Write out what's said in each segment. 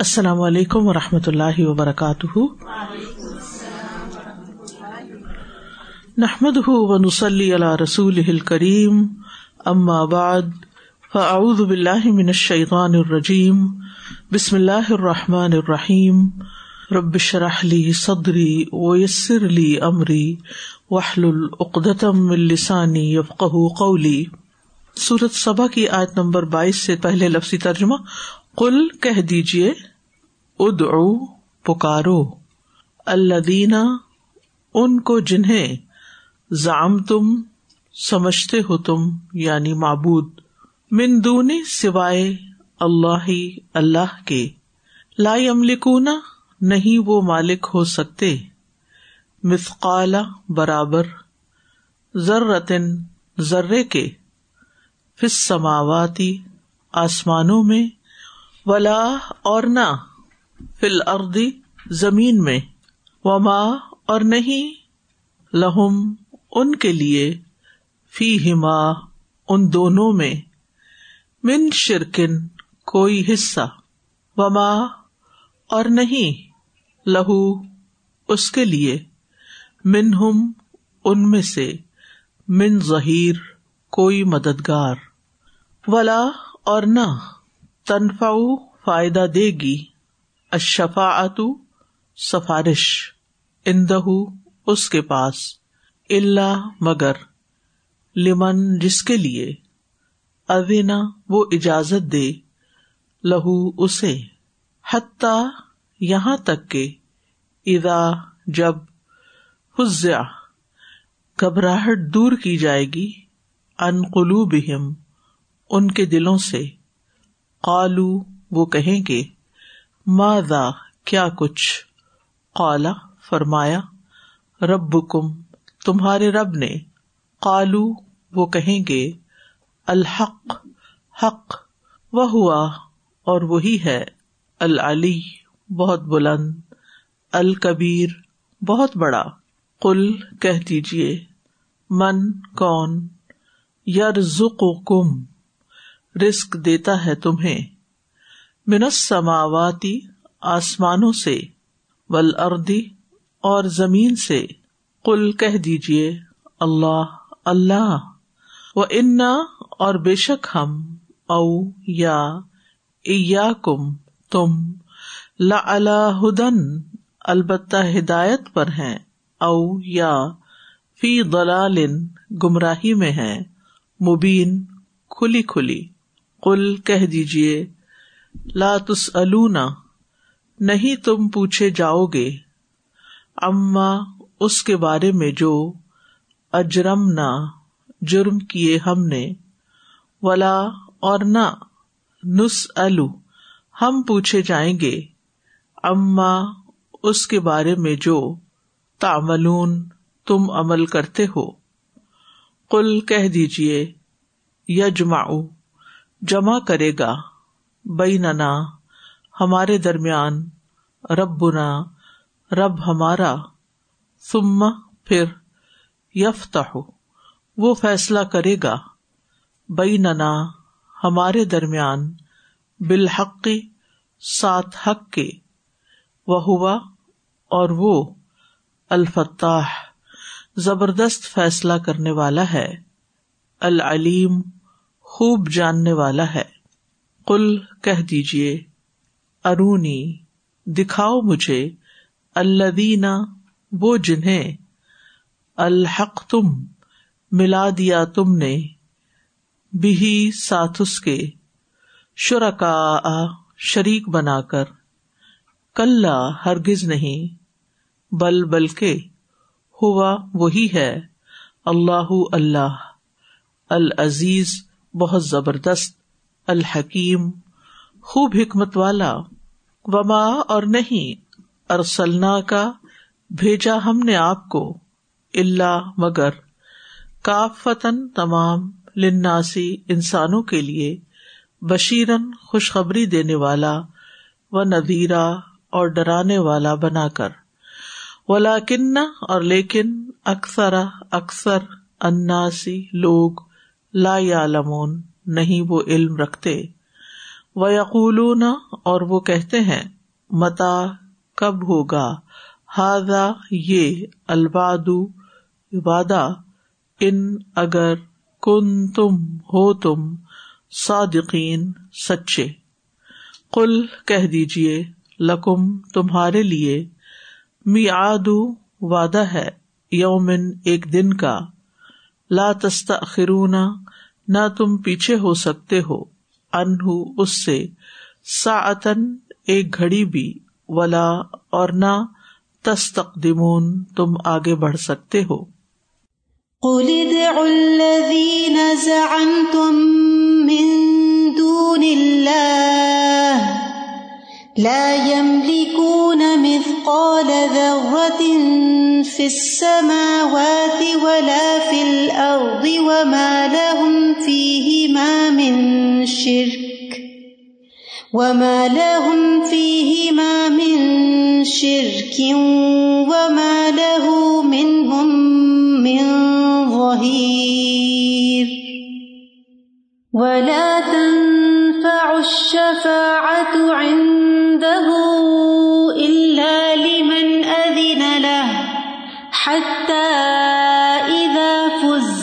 السلام علیکم و رحمۃ اللہ وبرکاتہ۔ نحمد ونسلی علی رسول کریم ام آباد فاعوذ باللہ من الشیطان الرجیم، بسم اللہ الرحمٰن الرحیم۔ ربش رحلی صدری ویسر علی عمری وحل العقدم السانی یفق قولی۔ صورت صبا کی آیت نمبر بائیس سے پہلے لفظی ترجمہ کل کہہ دیجیے ادعو، پکارو۔ اللہ ان کو جنہیں زام تم سمجھتے ہو تم یعنی معبود مندونی سوائے اللہ اللہ کے۔ لا املکونا نہیں وہ مالک ہو سکتے۔ مثقال برابر، ذرتن ذرے کے۔ فس سماواتی آسمانوں میں ولا اور نہ فل اردی زمین میں، وما اور نہیں، لہم ان کے لیے فی ہما ان دونوں میں، من شرکن کوئی حصہ، وما اور نہیں، لہو اس کے لیے من ہم ان میں سے، من ظہیر کوئی مددگار، ولا اور نہ۔ تنفع فائدہ دے گی۔ اشفا سفارش۔ اندہ اس کے پاس۔ اللہ مگر، لمن جس کے لیے۔ اوینا وہ اجازت دے۔ لہو اسے۔ حتیٰ یہاں تک کہ ادا جب حزیا گھبراہٹ دور کی جائے گی۔ ان قلوبہم، ان کے دلوں سے۔ قالو، وہ کہیں گے مادا کیا کچھ؟ قالا، فرمایا رب کم تمہارے رب نے۔ قالو، وہ کہیں گے، الحق، حق وہ ہوا اور وہی ہے۔ العلی، بہت بلند۔ الکبیر، بہت بڑا۔ کل کہہ دیجیے من، کون؟ یار کم رسک دیتا ہے تمہیں۔ منس سماواتی آسمانوں سے ول اردی اور زمین سے۔ کل کہہ دیجیے اللہ اللہ۔ و انا اور بے شک ہم، او یا کم تم۔ ہدن، البتہ ہدایت پر ہیں۔ او یا، فی دلال گمراہی میں ہے مبین، کھلی کھلی۔ کل کہہ دیجیے لاتس النا نہیں تم پوچھے جاؤ گے، اما اس کے بارے میں جو اجرم نہ جرم کیے ہم نے، ولا اور نہ نس الو ہم پوچھے جائیں گے، اما اس کے بارے میں جو تاملون تم عمل کرتے ہو کل کہہ دیجیے یجماؤ جمع کرے گا بئی ننا ہمارے درمیان رب بنا رب ہمارا سما پھر یفتا وہ فیصلہ کرے گا بئی ننا ہمارے درمیان بالحقی سات حق کے وہ ہوا اور وہ الفتاح، زبردست فیصلہ کرنے والا ہے، العلیم خوب جاننے والا ہے۔ کل کہہ دیجیے ارونی، دکھاؤ مجھے اللہ وہ جنہیں الحق تم ملا دیا تم نے بھی ساتھ اس کے شرکا شریک بنا کر۔ کل ہرگز نہیں، بل بلکہ ہوا وہی ہے، اللہ اللہ العزیز بہت زبردست، الحکیم، خوب حکمت والا۔ وما اور نہیں ارسلنا کا بھیجا ہم نے آپ کو اللہ مگر۔ کافتن تمام لناسی انسانوں کے لیے بشیرن خوشخبری دینے والا و ندیرا اور ڈرانے والا بنا کر۔ ولا اور لیکن اکثر اکثر اناسی لوگ لا یا لمون نہیں وہ علم رکھتے۔ و یقول اور وہ کہتے ہیں، متا، کب ہوگا؟ ہاضا یہ الباد وعدہ۔ ان اگر کن تم ہو تم صادقین، سچے۔ کل کہہ دیجیے لکم تمہارے لیے۔ می آدو وعدہ ہے، یومن، ایک دن کا۔ لا تستخرون نہ تم پیچھے ہو سکتے ہو انہ اس سے ساعتن ایک گھڑی بھی، ولا، اور نہ تستقدمون، تم آگے بڑھ سکتے ہو۔ قل ادعوا الذين زعمتم من دون الله لا يملكون مثقال ذرة في السماوات ولا في الأرض وما لهم فيهما من شرك وما لهم فيهما من شرك وما له منهم من ظهير ولا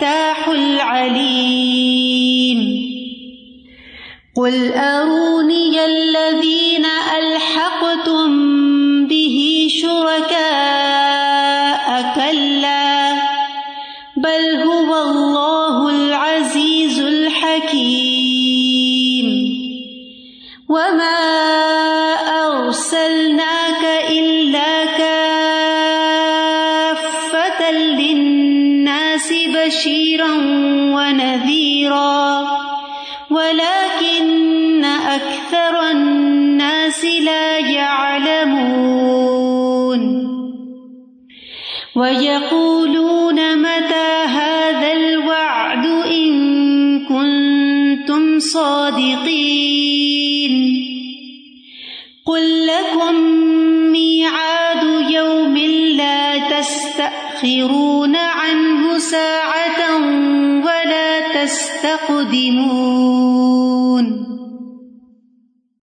الفتاح العليم. قل أروني الذين ألحقتم به شركاء كلا، بل هو الله العزيز الحكيم. وما ويقولون متى هذا الوعد ان كنتم صادقين؟